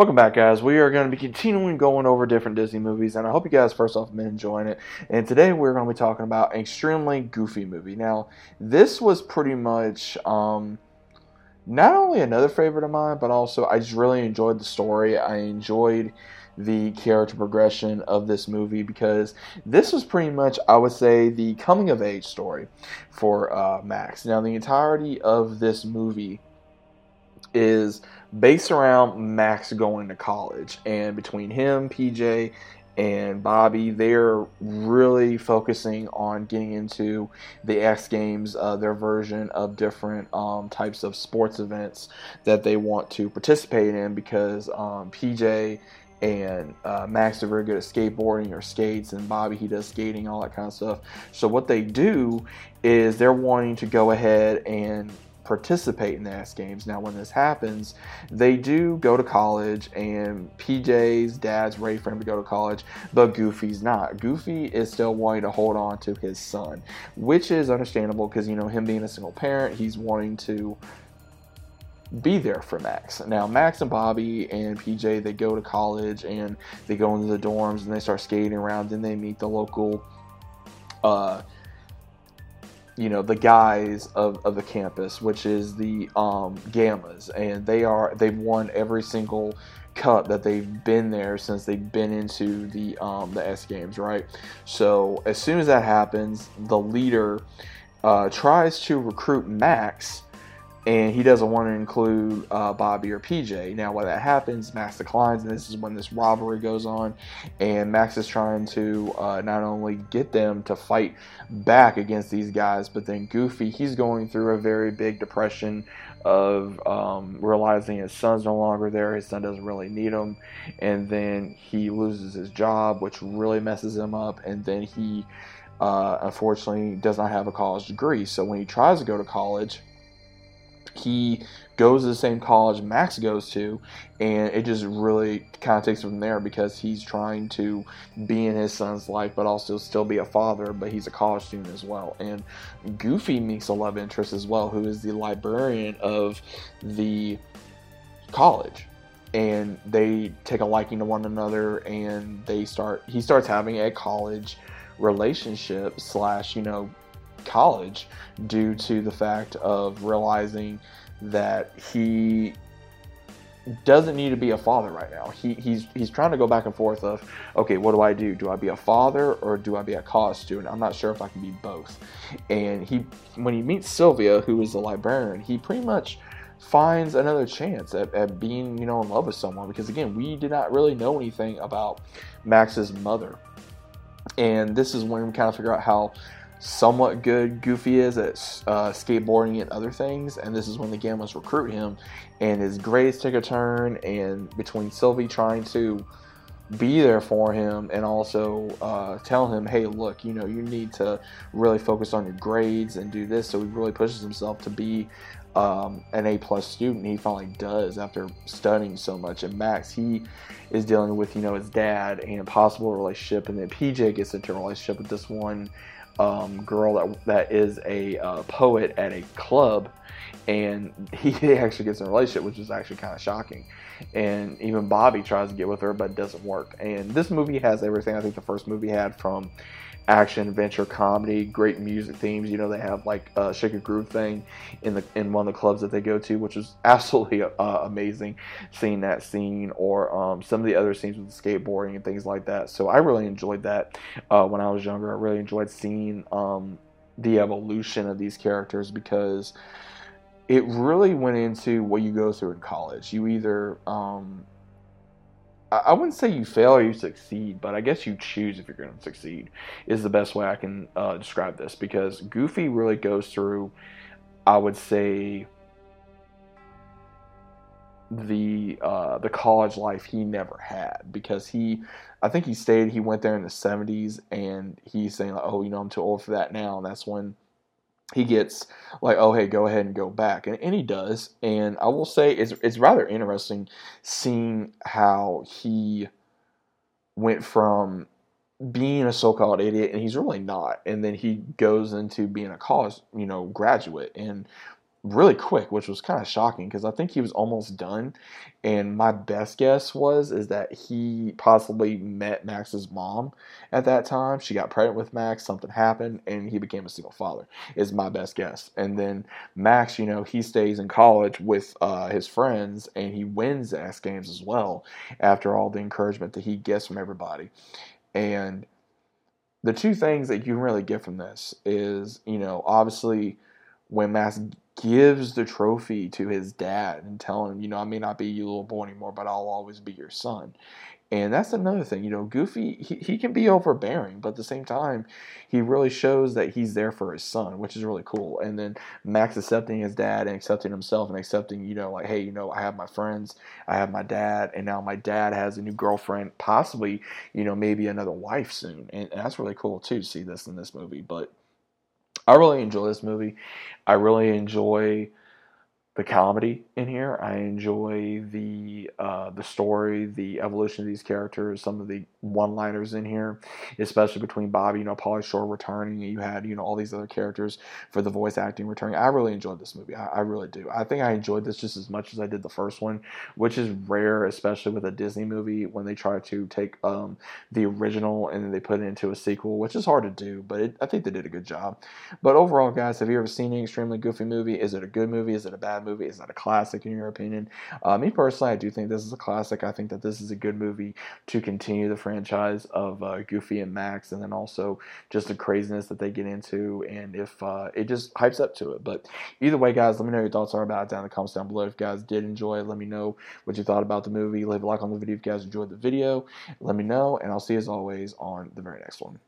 Welcome back, guys. We are going to be continuing going over different Disney movies, and I hope you guys, first off, have been enjoying it. And today we're going to be talking about an extremely goofy movie. Now, this was pretty much um, not only another favorite of mine, but also I just really enjoyed the story. I enjoyed the character progression of this movie because this was pretty much, I would say, the coming of age story for uh, Max. Now, the entirety of this movie is based around Max going to college. And between him, PJ, and Bobby, they're really focusing on getting into the X Games, uh, their version of different um, types of sports events that they want to participate in because um, PJ and uh, Max are very good at skateboarding or skates, and Bobby he does skating, all that kind of stuff. So what they do is they're wanting to go ahead and participate in the X Games. Now, when this happens, they do go to college, and PJ's dad's ready for him to go to college, but Goofy's not. Goofy is still wanting to hold on to his son, which is understandable because, you know, him being a single parent, he's wanting to be there for Max. Now, Max and Bobby and PJ, they go to college and they go into the dorms and they start skating around. Then they meet the local uh, you know the guys of, of the campus, which is the um, Gammas, and they are they've won every single cup that they've been there since they've been into the um, the X Games, right? So as soon as that happens, the leader uh, tries to recruit Max and he doesn't want to include uh, Bobby or PJ. Now, when that happens, Max declines, and this is when this robbery goes on. And Max is trying to uh, not only get them to fight back against these guys, but then Goofy, he's going through a very big depression of um, realizing his son's no longer there, his son doesn't really need him, and then he loses his job, which really messes him up, and then he. Uh, unfortunately, does not have a college degree. So when he tries to go to college, he goes to the same college Max goes to, and it just really kind of takes from there because he's trying to be in his son's life, but also still be a father. But he's a college student as well, and Goofy meets a love interest as well, who is the librarian of the college. And they take a liking to one another, and they start. He starts having a college relationship slash, you know, college due to the fact of realizing that he doesn't need to be a father right now. He, he's he's trying to go back and forth of, okay, what do I do? Do I be a father or do I be a college student? I'm not sure if I can be both. And he when he meets Sylvia, who is the librarian, he pretty much finds another chance at, at being, you know, in love with someone because again, we did not really know anything about Max's mother. And this is when we kind of figure out how somewhat good Goofy is at uh, skateboarding and other things, and this is when the Gammas recruit him, and his grades take a turn, and between Sylvie trying to be there for him and also uh, tell him, hey, look, you know, you need to really focus on your grades and do this. So he really pushes himself to be um, an A plus student. He finally does after studying so much. And Max, he is dealing with you know his dad and a possible relationship, and then PJ gets into a relationship with this one um, girl that that is a uh, poet at a club, and he actually gets in a relationship, which is actually kind of shocking. And even Bobby tries to get with her, but it doesn't work. And this movie has everything I think the first movie had from action, adventure, comedy, great music themes. You know, they have like a Shake a Groove thing in the in one of the clubs that they go to, which is absolutely uh, amazing. Seeing that scene or um, some of the other scenes with skateboarding and things like that. So I really enjoyed that uh, when I was younger. I really enjoyed seeing um, the evolution of these characters because it really went into what you go through in college. You either um, I wouldn't say you fail or you succeed, but I guess you choose if you're going to succeed, is the best way I can uh, describe this because Goofy really goes through, I would say, the uh, the college life he never had because he, I think he stayed he went there in the 70s and he's saying like, oh, you know, I'm too old for that now, and that's when he gets like, oh hey, go ahead and go back, and, and he does. And I will say it's it's rather interesting seeing how he went from being a so-called idiot, and he's really not, and then he goes into being a college, you know, graduate, and really quick, which was kind of shocking because I think he was almost done. And my best guess was is that he possibly met Max's mom at that time. She got pregnant with Max, something happened, and he became a single father. Is my best guess. And then Max, you know, he stays in college with uh, his friends and he wins X Games as well after all the encouragement that he gets from everybody. And the two things that you can really get from this is, you know, obviously when Max gives the trophy to his dad and telling him, you know, I may not be your little boy anymore, but I'll always be your son. And that's another thing, you know, Goofy, he, he can be overbearing, but at the same time, he really shows that he's there for his son, which is really cool. And then Max accepting his dad and accepting himself and accepting, you know, like, hey, you know, I have my friends, I have my dad, and now my dad has a new girlfriend, possibly, you know, maybe another wife soon. And, and that's really cool, too, to see this in this movie. But I really enjoy this movie. I really enjoy the comedy in here. I enjoy the uh, the story, the evolution of these characters, some of the one liners in here, especially between Bobby, you know, Pauly Shore returning. You had you know all these other characters for the voice acting returning. I really enjoyed this movie. I, I really do. I think I enjoyed this just as much as I did the first one, which is rare, especially with a Disney movie when they try to take um, the original and then they put it into a sequel, which is hard to do. But it, I think they did a good job. But overall, guys, have you ever seen an extremely goofy movie? Is it a good movie? Is it a bad movie? Is that a classic in your opinion? Uh, me personally, I do think this is a classic. I think that this is a good movie to continue the franchise of uh, Goofy and Max, and then also just the craziness that they get into, and if uh, it just hypes up to it. But either way, guys, let me know your thoughts are about it down in the comments down below. If you guys did enjoy it, let me know what you thought about the movie. Leave a like on the video if you guys enjoyed the video. Let me know, and I'll see you as always on the very next one.